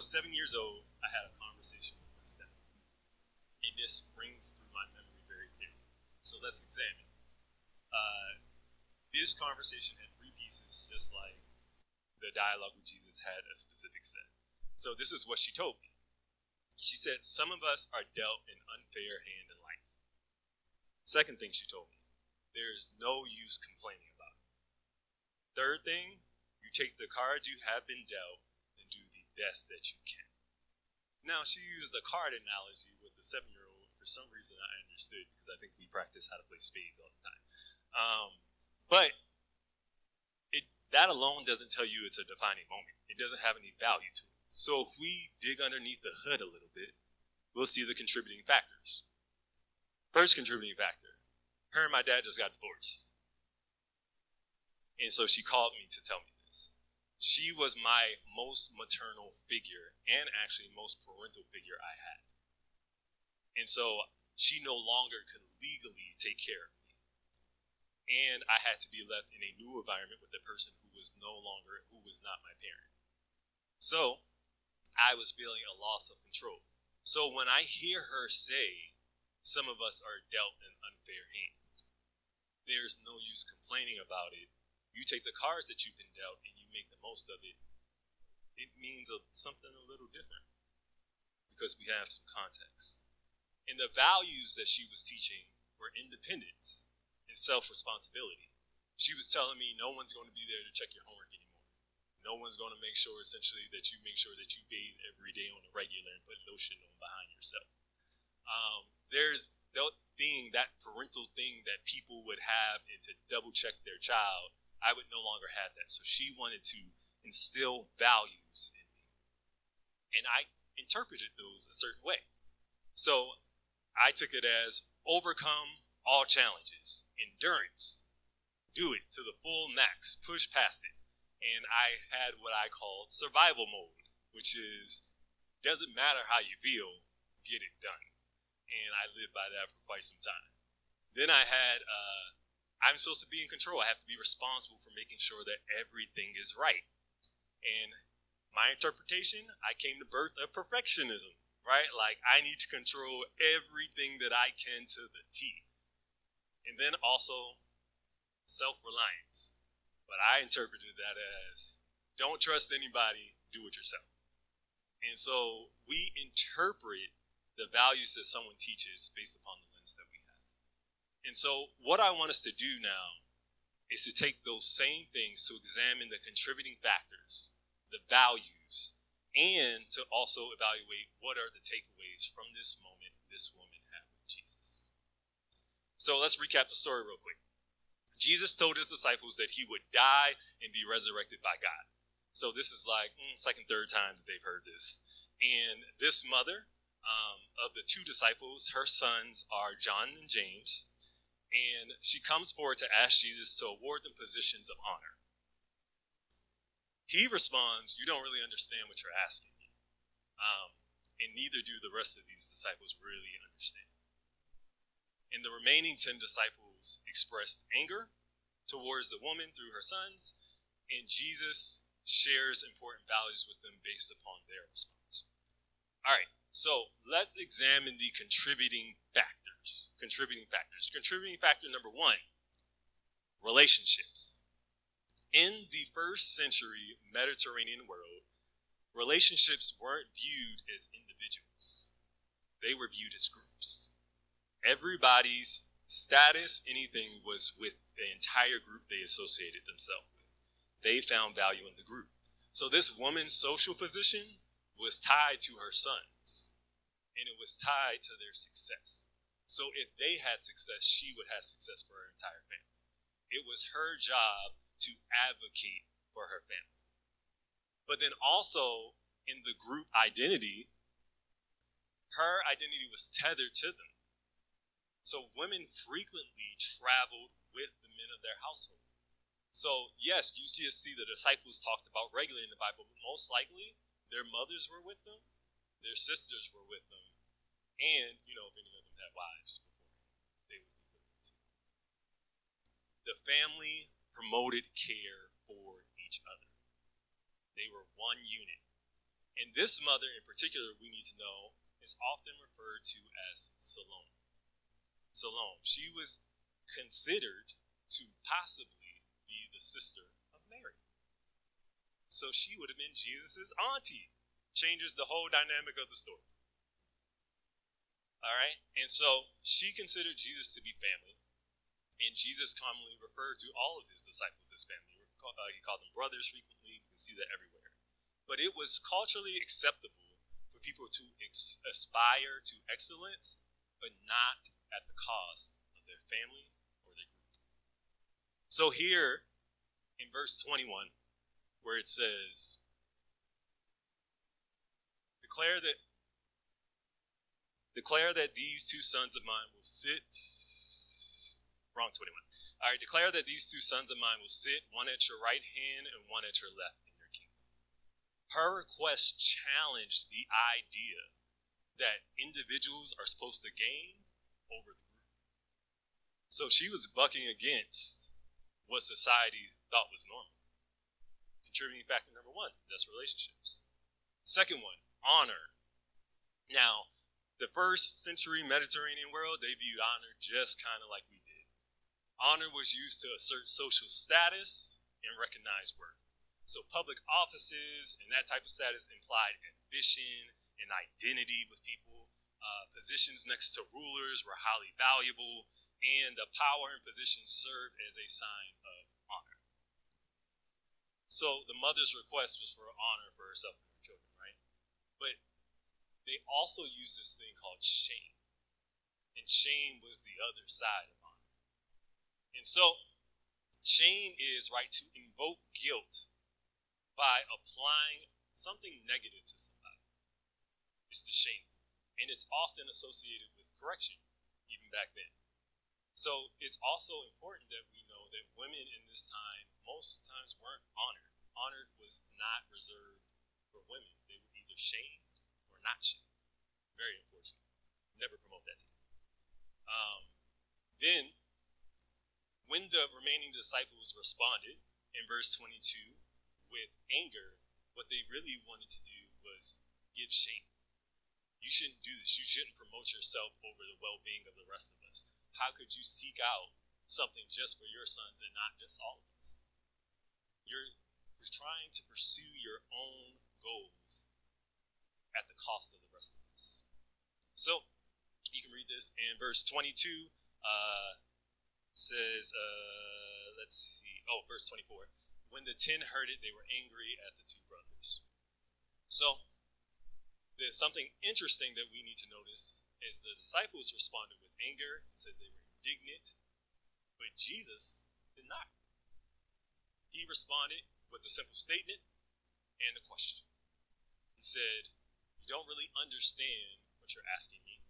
was seven years old, I had a conversation with my stepmother. And this rings through my memory very clearly. So let's examine. Uh, this conversation had three pieces, just like the dialogue with Jesus had a specific set. So this is what she told me. She said, Some of us are dealt an unfair hand in life. Second thing she told me, there's no use complaining about it. Third thing, you take the cards you have been dealt best that you can. Now, she used the card analogy with the seven year old. For some reason, I understood because I think we practice how to play spades all the time. Um, but it that alone doesn't tell you it's a defining moment. It doesn't have any value to it. So if we dig underneath the hood a little bit, we'll see the contributing factors. First contributing factor, her and my dad just got divorced. And so she called me to tell me. She was my most maternal figure and actually most parental figure I had. And so she no longer could legally take care of me. And I had to be left in a new environment with a person who was no longer, who was not my parent. So I was feeling a loss of control. So when I hear her say, some of us are dealt an unfair hand. There's no use complaining about it. You take the cards that you've been dealt and make the most of it. It means a, something a little different because we have some context. And the values that she was teaching were independence and self responsibility. She was telling me no one's going to be there to check your homework anymore. No one's going to make sure, essentially, that you make sure that you bathe every day on a regular and put lotion on behind yourself. Um, there's that thing, that parental thing that people would have and to double check their child. I would no longer have that. So she wanted to instill values in me. And I interpreted those a certain way. So I took it as overcome all challenges, endurance, do it to the full max, push past it. And I had what I called survival mode, which is doesn't matter how you feel, get it done and I lived by that for quite some time. Then I had, uh, I'm supposed to be in control. I have to be responsible for making sure that everything is right. And my interpretation, I came to birth of perfectionism, right? Like I need to control everything that I can to the T. And then also self-reliance. But I interpreted that as don't trust anybody, do it yourself. And so we interpret the values that someone teaches based upon the lens that we have. And so, what I want us to do now is to take those same things to examine the contributing factors, the values, and to also evaluate what are the takeaways from this moment this woman had with Jesus. So let's recap the story real quick. Jesus told his disciples that he would die and be resurrected by God. So this is like mm, second, third time that they've heard this. And this mother um, of the two disciples, her sons are John and James, and she comes forward to ask Jesus to award them positions of honor. He responds, You don't really understand what you're asking me. Um, and neither do the rest of these disciples really understand. And the remaining 10 disciples expressed anger towards the woman through her sons, and Jesus shares important values with them based upon their response. All right, so let's examine the contributing factors. Contributing factors. Contributing factor number one relationships. In the first century Mediterranean world, relationships weren't viewed as individuals, they were viewed as groups. Everybody's status, anything, was with the entire group they associated themselves with. They found value in the group. So this woman's social position was tied to her sons, and it was tied to their success. So if they had success, she would have success for her entire family. It was her job to advocate for her family. But then also in the group identity, her identity was tethered to them. So women frequently traveled with the men of their household. So yes, you see the disciples talked about regularly in the Bible, but most likely their mothers were with them, their sisters were with them, and, you know, if any of them had wives before, they would be with them too. The family promoted care for each other. They were one unit. And this mother in particular, we need to know, is often referred to as Salome. Salome. She was considered to possibly be the sister of Mary. So she would have been Jesus' auntie. Changes the whole dynamic of the story. All right? And so she considered Jesus to be family. And Jesus commonly referred to all of his disciples as family. Uh, he called them brothers frequently. You can see that everywhere. But it was culturally acceptable for people to ex- aspire to excellence, but not at the cost of their family or their group. So here in verse 21, where it says, Declare that declare that these two sons of mine will sit wrong 21 all right declare that these two sons of mine will sit one at your right hand and one at your left in your kingdom. Her request challenged the idea that individuals are supposed to gain over the group. So she was bucking against what society thought was normal. Contributing factor number one that's relationships. Second one honor. Now, the first century Mediterranean world, they viewed honor just kind of like we did. Honor was used to assert social status and recognize worth. So public offices and that type of status implied ambition and identity with people. Uh, positions next to rulers were highly valuable, and the power and position served as a sign of honor. So the mother's request was for honor for herself and her children, right? but they also used this thing called shame. And shame was the other side of honor. And so, shame is, right, to invoke guilt by applying something negative to somebody. It's the shame. And it's often associated with correction, even back then. So it's also important that we know that women in this time most times weren't honored. Honored was not reserved for women They were either shamed not shamed. Very unfortunate. Never promote that. Um, then, when the remaining disciples responded in verse 22 with anger, what they really wanted to do was give shame. You shouldn't do this. You shouldn't promote yourself over the well being of the rest of us. How could you seek out something just for your sons and not just all of us? You're, you're trying to pursue your own goals at the cost of the rest of us. So, you can read this in verse 22. Uh, says, uh, let's see, oh, verse 24. When the ten heard it, they were angry at the two brothers. So, there's something interesting that we need to notice is the disciples responded with anger, said they were indignant, but Jesus did not. He responded with a simple statement and a question. He said, don't really understand what you're asking me.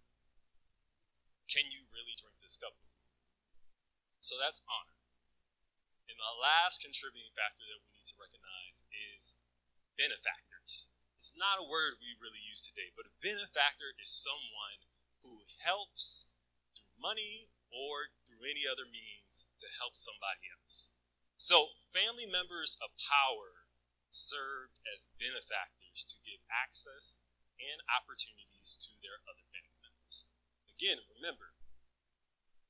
Can you really drink this cup? So that's honor. And the last contributing factor that we need to recognize is benefactors. It's not a word we really use today, but a benefactor is someone who helps through money or through any other means to help somebody else. So, family members of power served as benefactors to give access and opportunities to their other family members. Again, remember,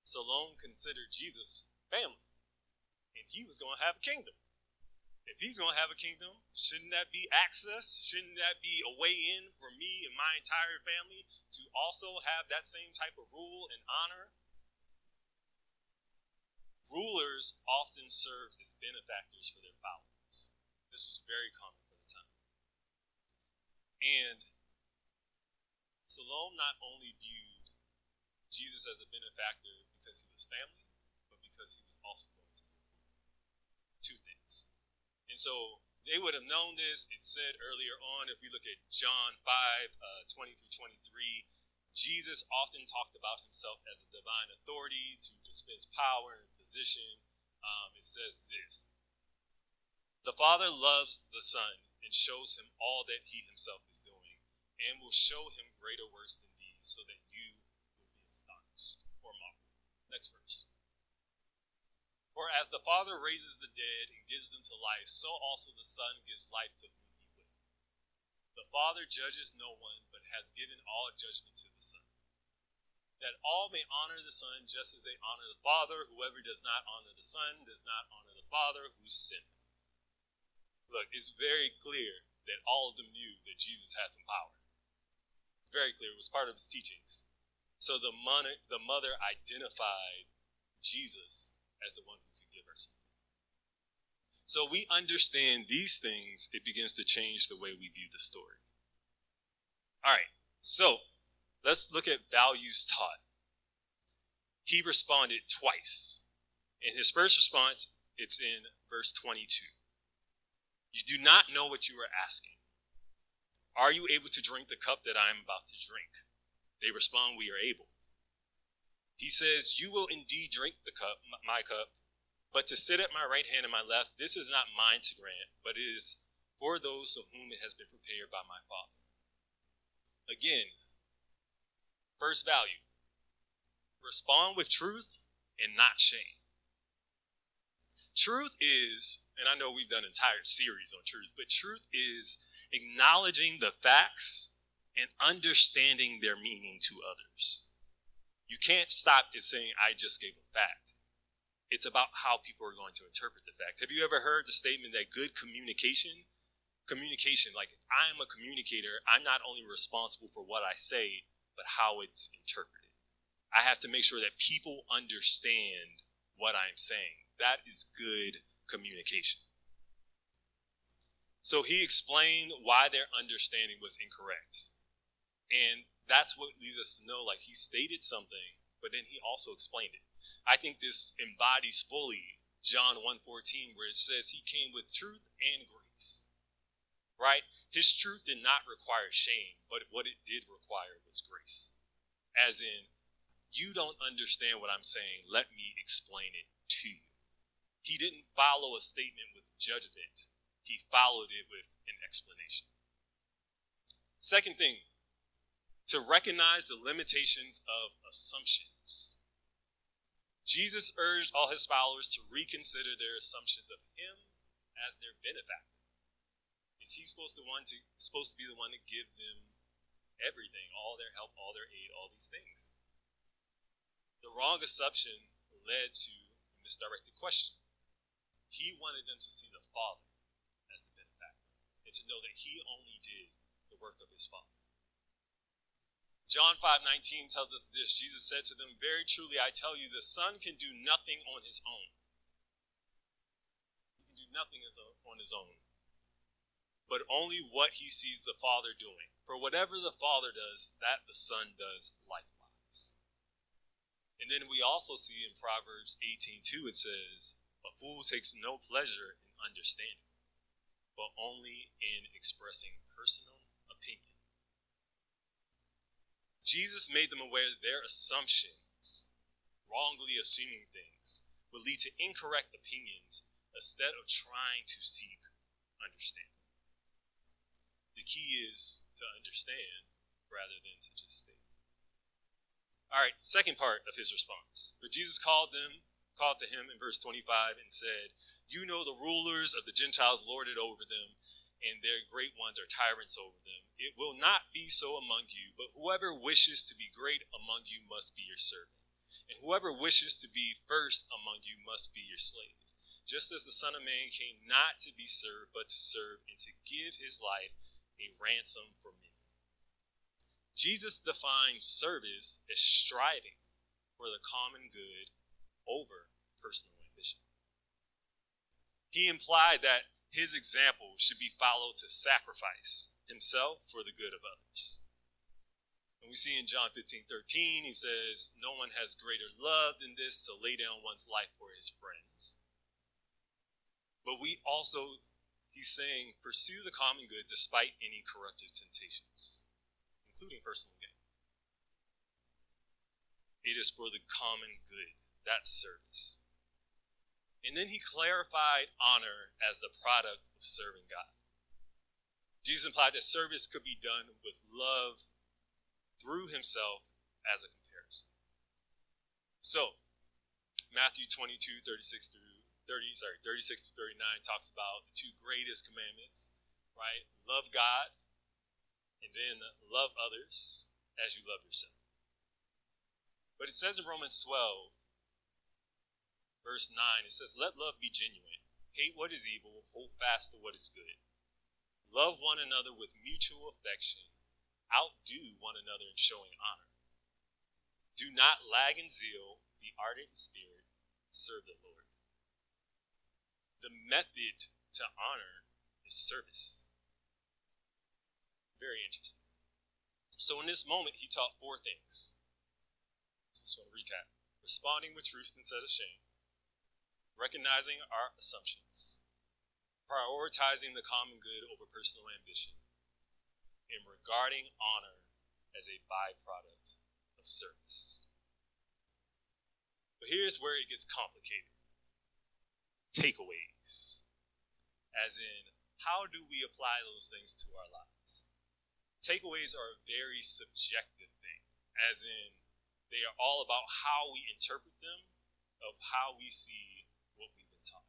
Salome considered Jesus family, and he was going to have a kingdom. If he's going to have a kingdom, shouldn't that be access? Shouldn't that be a way in for me and my entire family to also have that same type of rule and honor? Rulers often served as benefactors for their followers. This was very common for the time. And Salome not only viewed Jesus as a benefactor because he was family, but because he was also going to two things. And so they would have known this. It said earlier on, if we look at John 5 uh, 20 through 23, Jesus often talked about himself as a divine authority to dispense power and position. Um, it says this The Father loves the Son and shows him all that he himself is doing and will show him greater works than these, so that you will be astonished or marveled. Next verse. For as the Father raises the dead and gives them to life, so also the Son gives life to whom he will. The Father judges no one, but has given all judgment to the Son. That all may honor the Son just as they honor the Father. Whoever does not honor the Son does not honor the Father who sent him. Look, it's very clear that all of them knew that Jesus had some power. Very clear. It was part of his teachings. So the mother, the mother identified Jesus as the one who could give her son. So we understand these things, it begins to change the way we view the story. All right, so let's look at values taught. He responded twice. In his first response, it's in verse 22. You do not know what you are asking. Are you able to drink the cup that I am about to drink? They respond, We are able. He says, You will indeed drink the cup, my cup, but to sit at my right hand and my left, this is not mine to grant, but it is for those to whom it has been prepared by my Father. Again, first value respond with truth and not shame. Truth is, and I know we've done entire series on truth, but truth is acknowledging the facts and understanding their meaning to others. You can't stop at saying, I just gave a fact. It's about how people are going to interpret the fact. Have you ever heard the statement that good communication, communication, like I'm a communicator, I'm not only responsible for what I say, but how it's interpreted. I have to make sure that people understand what I'm saying. That is good communication. So he explained why their understanding was incorrect. And that's what leads us to know like he stated something, but then he also explained it. I think this embodies fully John 1:14 where it says he came with truth and grace. Right? His truth did not require shame, but what it did require was grace. As in, you don't understand what I'm saying, let me explain it to you. He didn't follow a statement with judgment he followed it with an explanation. Second thing, to recognize the limitations of assumptions. Jesus urged all his followers to reconsider their assumptions of him as their benefactor. Is he supposed to want to supposed to be the one to give them everything, all their help, all their aid, all these things? The wrong assumption led to a misdirected question. He wanted them to see the Father as the benefactor and to know that he only did the work of his Father. John 5:19 tells us this. Jesus said to them, "Very truly I tell you, the Son can do nothing on his own. He can do nothing on his own, but only what he sees the Father doing. For whatever the Father does, that the Son does likewise." And then we also see in Proverbs 18:2 it says, "A fool takes no pleasure in understanding." but only in expressing personal opinion. Jesus made them aware that their assumptions, wrongly assuming things, would lead to incorrect opinions instead of trying to seek understanding. The key is to understand rather than to just think. All right, second part of his response. But Jesus called them called to him in verse 25 and said, You know the rulers of the Gentiles lord it over them, and their great ones are tyrants over them. It will not be so among you, but whoever wishes to be great among you must be your servant. And whoever wishes to be first among you must be your slave. Just as the Son of Man came not to be served, but to serve and to give his life a ransom for many. Jesus defined service as striving for the common good over personal ambition. He implied that his example should be followed to sacrifice himself for the good of others. And we see in John 15 13, he says, No one has greater love than this to lay down one's life for his friends. But we also, he's saying, pursue the common good despite any corruptive temptations, including personal gain. It is for the common good. That's service. And then he clarified honor as the product of serving God. Jesus implied that service could be done with love through himself as a comparison. So, Matthew 22, 36 through 30, sorry, 36 to 39 talks about the two greatest commandments, right? Love God And then love others as you love yourself. But it says in Romans 12, verse 9, it says, Let love be genuine. Hate what is evil, hold fast to what is good. Love one another with mutual affection. Outdo one another in showing honor. Do not lag in zeal, be ardent in spirit, serve the Lord. The method to honor is service. Very interesting. So, in this moment, he taught four things. Just want to recap responding with truth instead of shame, recognizing our assumptions, prioritizing the common good over personal ambition, and regarding honor as a byproduct of service. But here's where it gets complicated takeaways, as in, how do we apply those things to our lives? Takeaways are a very subjective thing, as in, they are all about how we interpret them, of how we see what we've been taught.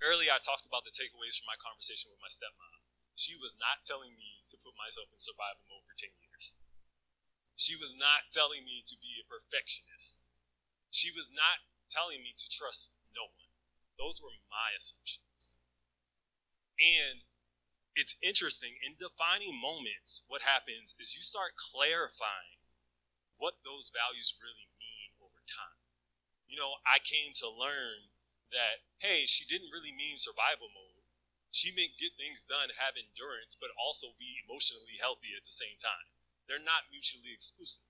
Earlier, I talked about the takeaways from my conversation with my stepmom. She was not telling me to put myself in survival mode for 10 years. She was not telling me to be a perfectionist. She was not telling me to trust no one. Those were my assumptions. And it's interesting in defining moments, what happens is you start clarifying what those values really mean over time. You know, I came to learn that, hey, she didn't really mean survival mode. She meant get things done, have endurance, but also be emotionally healthy at the same time. They're not mutually exclusive.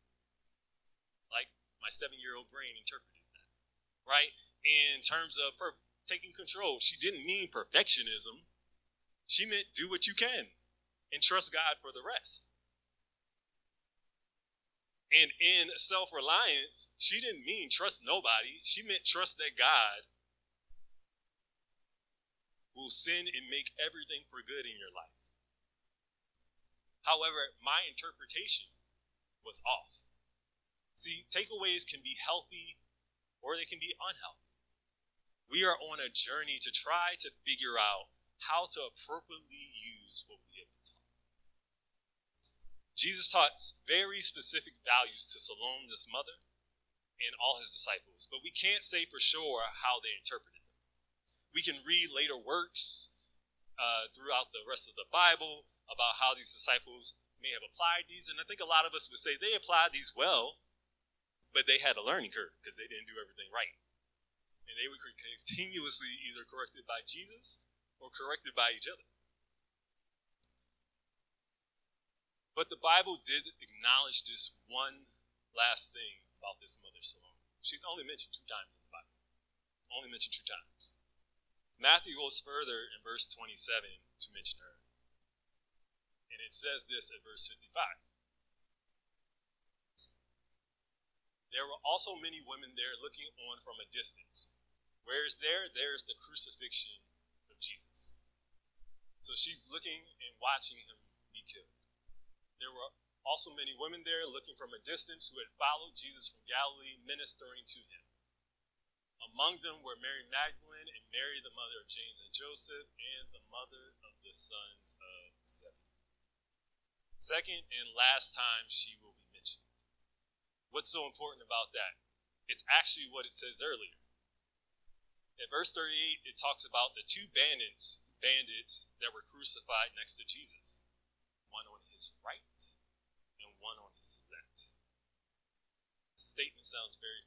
Like my seven year old brain interpreted that, right? In terms of per- taking control, she didn't mean perfectionism. She meant do what you can and trust God for the rest. And in self reliance, she didn't mean trust nobody. She meant trust that God will sin and make everything for good in your life. However, my interpretation was off. See, takeaways can be healthy or they can be unhealthy. We are on a journey to try to figure out how to appropriately use what we have been taught. Jesus taught very specific values to Salome, this mother, and all his disciples, but we can't say for sure how they interpreted. We can read later works uh, throughout the rest of the Bible about how these disciples may have applied these, and I think a lot of us would say they applied these well, but they had a learning curve because they didn't do everything right. And they were continuously either corrected by Jesus or corrected by each other. But the Bible did acknowledge this one last thing about this mother Salome. She's only mentioned two times in the Bible. Only mentioned two times. Matthew goes further in verse 27 to mention her. And it says this at verse 55. There were also many women there looking on from a distance. Where is there? There is the crucifixion of Jesus. So she's looking and watching him be killed. There were also many women there looking from a distance who had followed Jesus from Galilee, ministering to him. Among them were Mary Magdalene and Mary, the mother of James and Joseph, and the mother of the sons of Zebedee. Second and last time she will be mentioned. What's so important about that? It's actually what it says earlier. In verse 38, it talks about the two bandits, bandits that were crucified next to Jesus one on his right and one on his left. The statement sounds very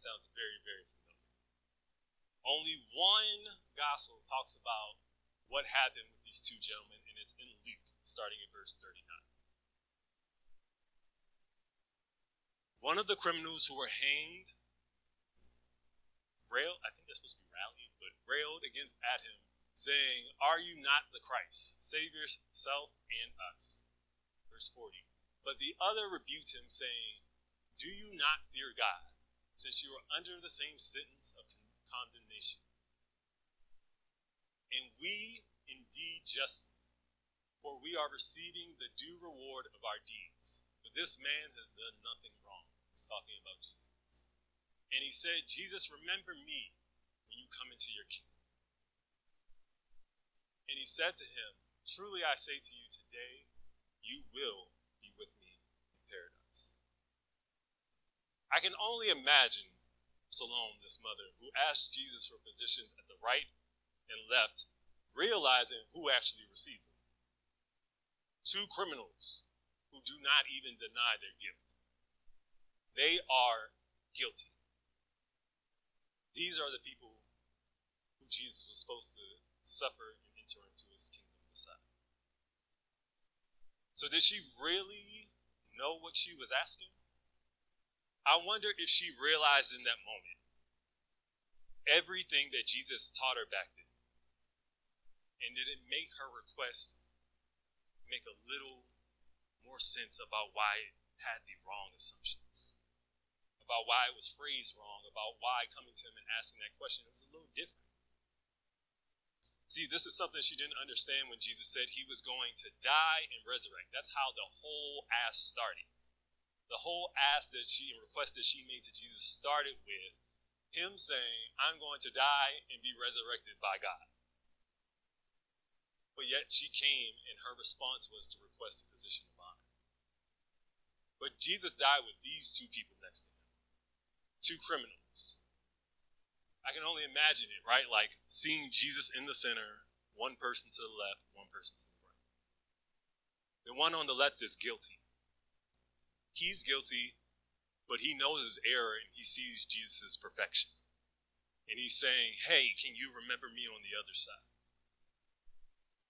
sounds very, very familiar. Only one gospel talks about what happened with these two gentlemen, and it's in Luke, starting at verse 39. One of the criminals who were hanged railed, I think that's supposed to be rallied, but railed against at him saying, Are you not the Christ? Save yourself and us. Verse 40. But the other rebuked him, saying, Do you not fear God, since you are under the same sentence of condemnation? And we indeed justly, for we are receiving the due reward of our deeds. But this man has done nothing wrong. He's talking about Jesus. And he said, Jesus, remember me when you come into your kingdom. And he said to him, Truly I say to you today, you will be with me in paradise. I can only imagine Salome, this mother, who asked Jesus for positions at the right and left, realizing who actually received them. Two criminals who do not even deny their guilt. They are guilty. These are the people who Jesus was supposed to suffer and enter into his kingdom beside. So, did she really know what she was asking? I wonder if she realized in that moment everything that Jesus taught her back then. And did it make her request make a little more sense about why it had the wrong assumptions? about why it was phrased wrong, about why coming to him and asking that question, it was a little different. See, this is something she didn't understand when Jesus said he was going to die and resurrect. That's how the whole ass started. The whole ask that she and request that she made to Jesus started with him saying, I'm going to die and be resurrected by God. But yet she came and her response was to request a position of honor. But Jesus died with these two people next to him two criminals. I can only imagine it, right? Like seeing Jesus in the center, one person to the left, one person to the right. The one on the left is guilty. He's guilty, but he knows his error and he sees Jesus' perfection. And he's saying, Hey, can you remember me on the other side?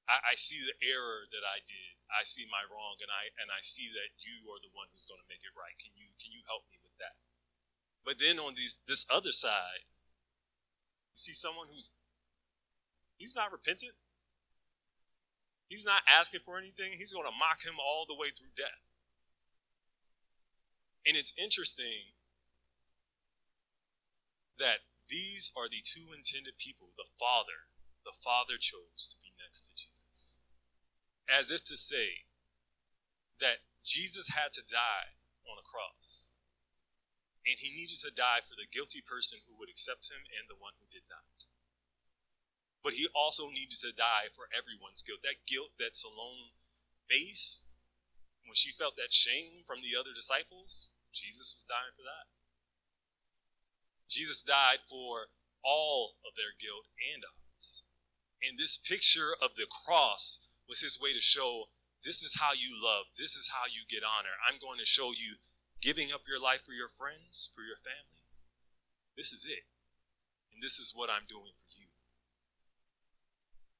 I, I see the error that I did. I see my wrong, and I and I see that you are the one who's going to make it right. Can you can you help me with that? But then on these this other side, you see someone who's he's not repentant. He's not asking for anything. He's going to mock him all the way through death. And it's interesting that these are the two intended people the Father, the Father chose to be next to Jesus. As if to say that Jesus had to die on a cross and he needed to die for the guilty person who would accept him and the one who did not. But he also needed to die for everyone's guilt. That guilt that Salome faced when she felt that shame from the other disciples, Jesus was dying for that. Jesus died for all of their guilt and ours. And this picture of the cross was his way to show this is how you love, this is how you get honor. I'm going to show you giving up your life for your friends, for your family. This is it. And this is what I'm doing for you.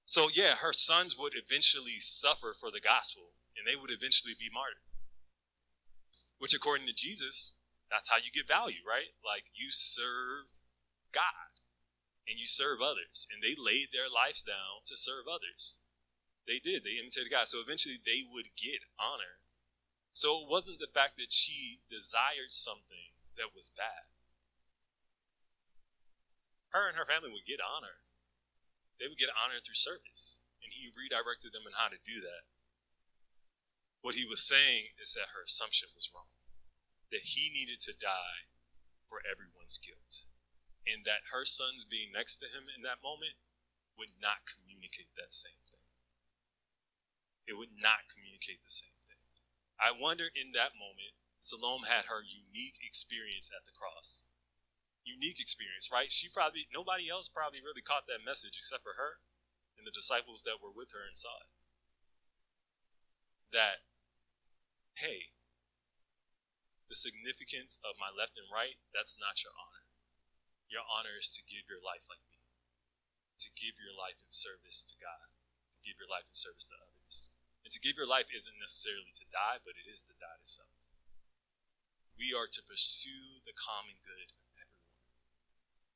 So, yeah, her sons would eventually suffer for the gospel and they would eventually be martyred. Which, according to Jesus, that's how you get value, right? Like you serve God and you serve others. And they laid their lives down to serve others. They did. They imitated God. So eventually they would get honor so it wasn't the fact that she desired something that was bad. Her and her family would get honor. They would get honor through service. And he redirected them in how to do that. What he was saying is that her assumption was wrong. That he needed to die for everyone's guilt. And that her sons being next to him in that moment would not communicate that same thing. It would not communicate the same thing. I wonder in that moment, Salome had her unique experience at the cross. Unique experience, right? She probably, nobody else probably really caught that message except for her and the disciples that were with her inside. That, hey, the significance of my left and right, that's not your honor. Your honor is to give your life like me, to give your life in service to God, to give your life in service to others. And to give your life isn't necessarily to die, but it is to die to self. We are to pursue the common good of everyone.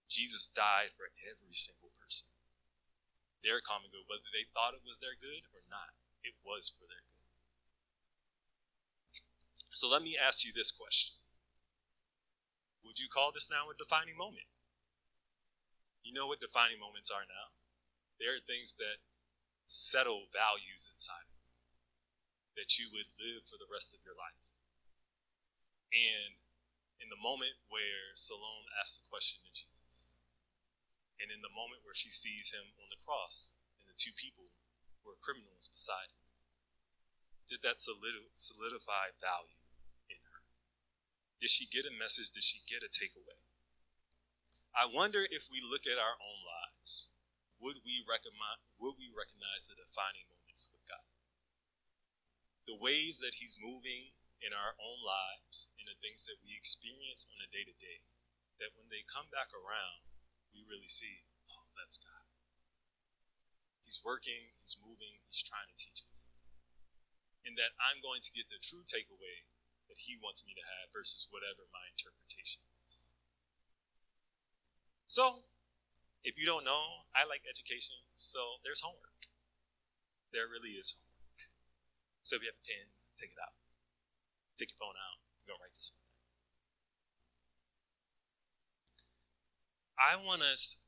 Jesus died for every single person. Their common good, whether they thought it was their good or not, it was for good. So let me ask you this question Would you call this now a defining moment? You know what defining moments are now? They are things that settle values inside of you that you would live for the rest of your life. And in the moment where Salome asks the question to Jesus, and in the moment where she sees him on the cross and the two people were criminals beside him? Did that solidify value? Did she get a message? Did she get a takeaway? I wonder if we look at our own lives, would we recognize, would we recognize the defining moments with God? The ways that He's moving in our own lives, in the things that we experience on a day to day, that when they come back around, we really see, oh, that's God. He's working, He's moving, He's trying to teach something in that I'm going to get the true takeaway that he wants me to have versus whatever my interpretation is. So, if you don't know, I like education, so there's homework. There really is homework. So if you have a pen, take it out. Take your phone out, go write this one. I want us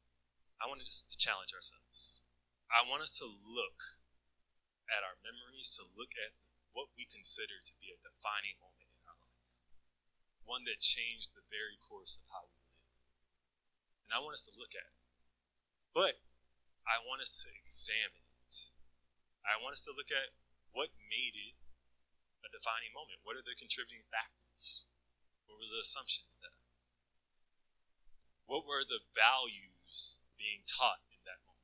I want us to challenge ourselves. I want us to look at our memories, to look at what we consider to be a defining moment one that changed the very course of how we live. And I want us to look at it. But I want us to examine it. I want us to look at what made it a defining moment. What are the contributing factors? What were the assumptions that I made? What were the values being taught in that moment?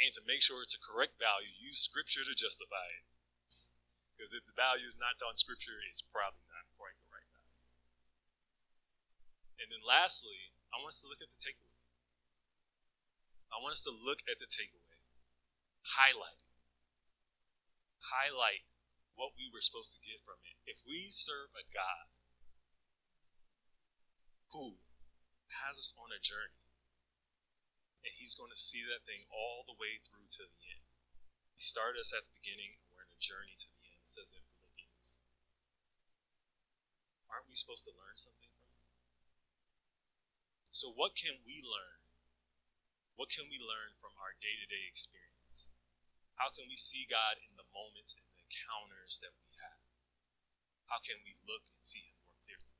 and to make sure it's a correct value, use scripture to justify it. Because if the value is not on scripture, it's probably not quite the right value. And then lastly, I want us to look at the takeaway. I want us to look at the takeaway, highlight highlight what we were supposed to get from it. If we serve a God who has us on a journey, and he's going to see that thing all the way through to the end. He started us at the beginning, and we're in a journey to the end, it says in Philippians. Aren't we supposed to learn something? So, what can we learn? What can we learn from our day to day experience? How can we see God in the moments and the encounters that we have? How can we look and see Him more clearly?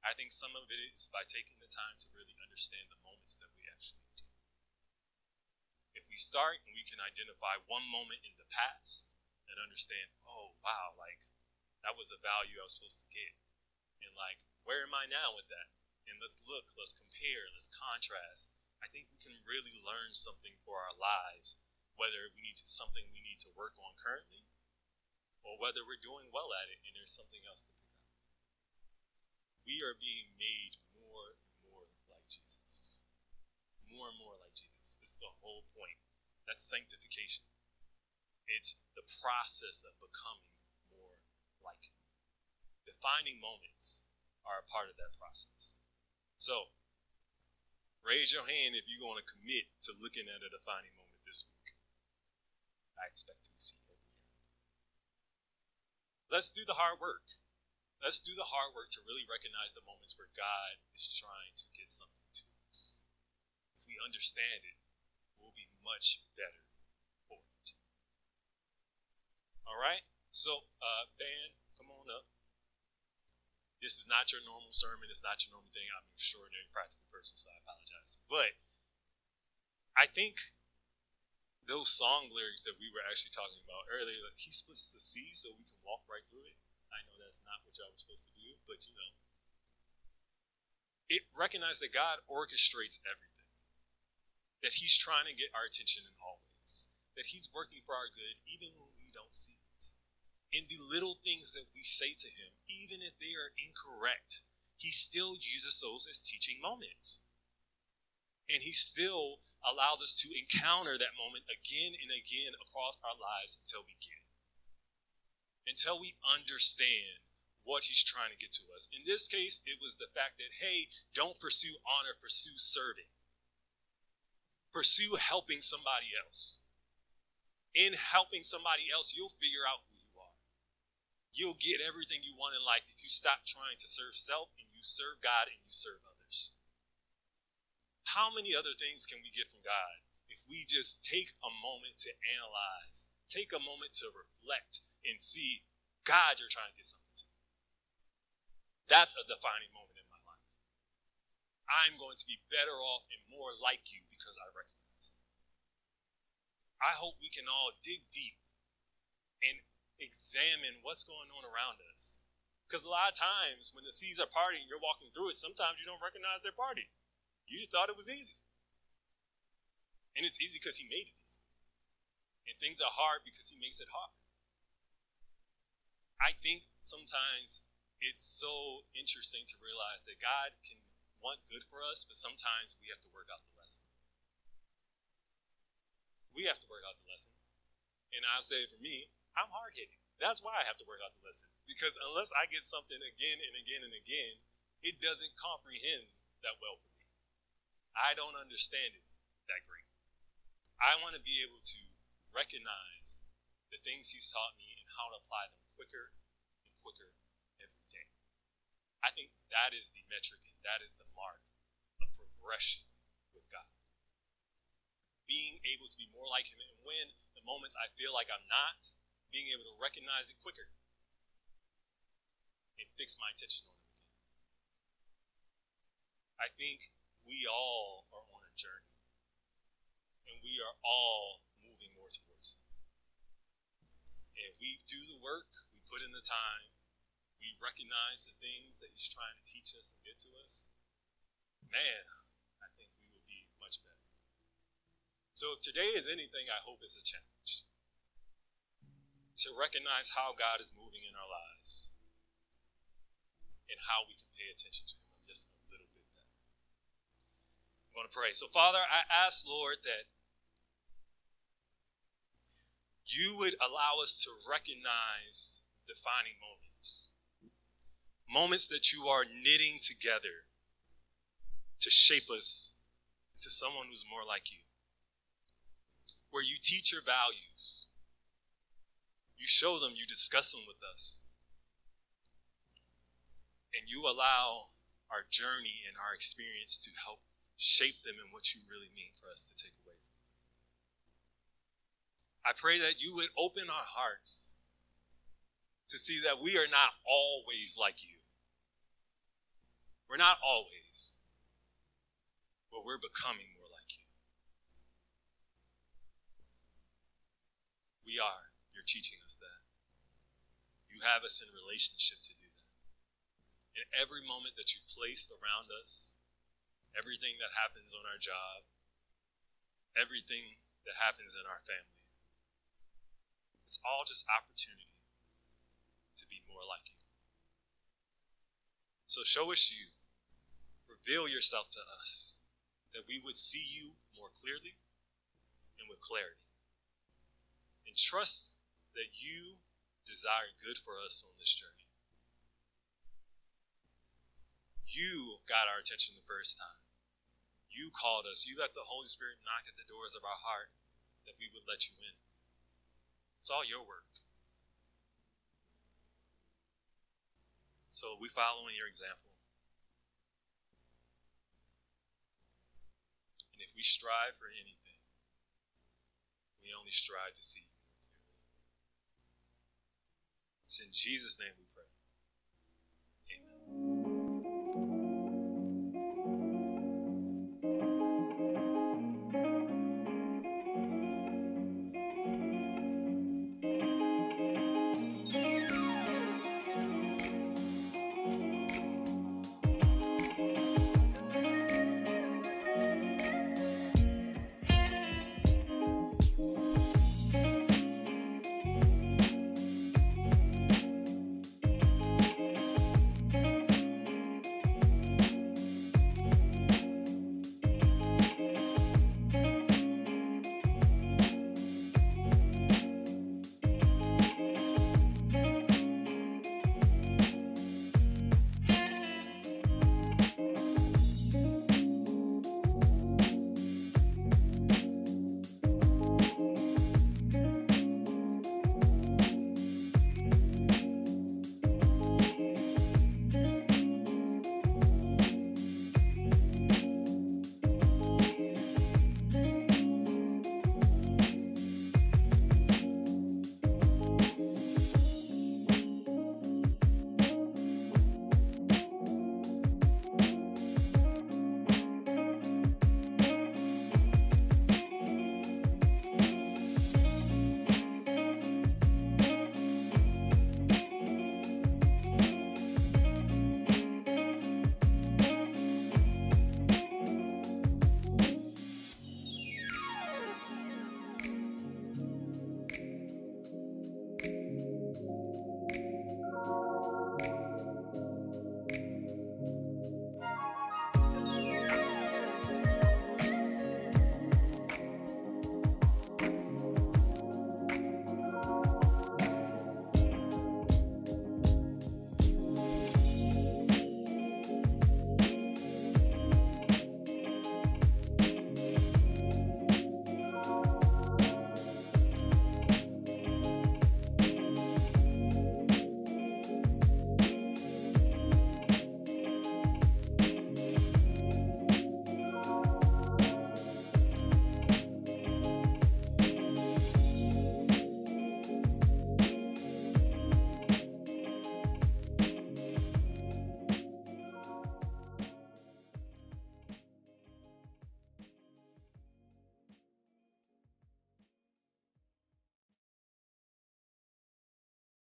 I think some of it is by taking the time to really understand the moments that we actually do. If we start and we can identify one moment in the past and understand, oh, wow, like that was a value I was supposed to get. And like, where am I now with that? And let's look, let's compare, let's contrast. I think we can really learn something for our lives, whether we need to something we need to work on currently, or whether we're doing well at it and there's something else to pick up. We are being made more and more like Jesus. More and more like Jesus. It's the whole point. That's sanctification. It's the process of becoming more like Him. Defining moments are a part of that process. So, raise your hand if you're going to commit to looking at a defining moment this week. I expect to see every hand. Let's do the hard work. Let's do the hard work to really recognize the moments where God is trying to get something to us. If we understand it, we'll be much better for it. All right? So, uh, band, come on up. This is not your normal sermon. It's not your normal thing. I'm an extraordinary practical person, so I apologize. But I think those song lyrics that we were actually talking about earlier, like, he splits the sea so we can walk right through it. I know that's not what y'all were supposed to do, but you know. It recognized that God orchestrates everything that He's trying to get our attention in all ways, that He's working for our good even when we don't see. In the little things that we say to Him, even if they are incorrect, He still uses those as teaching moments. And He still allows us to encounter that moment again and again across our lives until we get it. Until we understand what he's trying to get to us. In this case, it was the fact that, hey, don't pursue honor, pursue serving. Pursue helping somebody else. In helping somebody else, you'll figure out. You'll get everything you want in life if you stop trying to serve self and you serve God and you serve others. How many other things can we get from God if we just take a moment to analyze, take a moment to reflect and see, God, you're trying to get something to? That's a defining moment in my life. I'm going to be better off and more like you because I recognize it. I hope we can all dig deep and examine what's going on around us. Because a lot of times when the seas are parting, you're walking through it, sometimes you don't recognize they're parting. You just thought it was easy. And it's easy because he made it easy. And things are hard because he makes it hard. I think sometimes it's so interesting to realize that God can want good for us, but sometimes we have to work out the lesson. We have to work out the lesson. And I'll say for me, I'm hard headed. That's why I have to work out the lesson. Because unless I get something again and again and again, it doesn't comprehend that well for me. I don't understand it that great. I want to be able to recognize the things he's taught me and how to apply them quicker and quicker every day. I think that is the metric and that is the mark of progression with God. Being able to be more like him and when the moments I feel like I'm not, being able to recognize it quicker and fix my attention on it again. I think we all are on a journey and we are all moving more towards it. And if we do the work, we put in the time, we recognize the things that He's trying to teach us and get to us, man, I think we will be much better. So if today is anything, I hope it's a challenge to recognize how God is moving in our lives and how we can pay attention to Him just a little bit better. I'm going to pray. So, Father, I ask, Lord, that you would allow us to recognize defining moments. Moments that you are knitting together to shape us into someone who's more like you. Where you teach your values, you show them, you discuss them with us. And you allow our journey and our experience to help shape them in what you really mean for us to take away from them. I pray that you would open our hearts to see that we are not always like you. We're not always, but we're becoming more like you. We are. You're teaching us that. You have us in relationship to do that. In every moment that you've placed around us, everything that happens on our job, everything that happens in our family, it's all just opportunity to be more like you. So show us you. Reveal yourself to us that we would see you more clearly and with clarity. And trust that you desire good for us on this journey. You got our attention the first time. You called us. You let the Holy Spirit knock at the doors of our heart that we would let you in. It's all your work. So we follow in your example. And if we strive for anything, we only strive to see it's in Jesus' name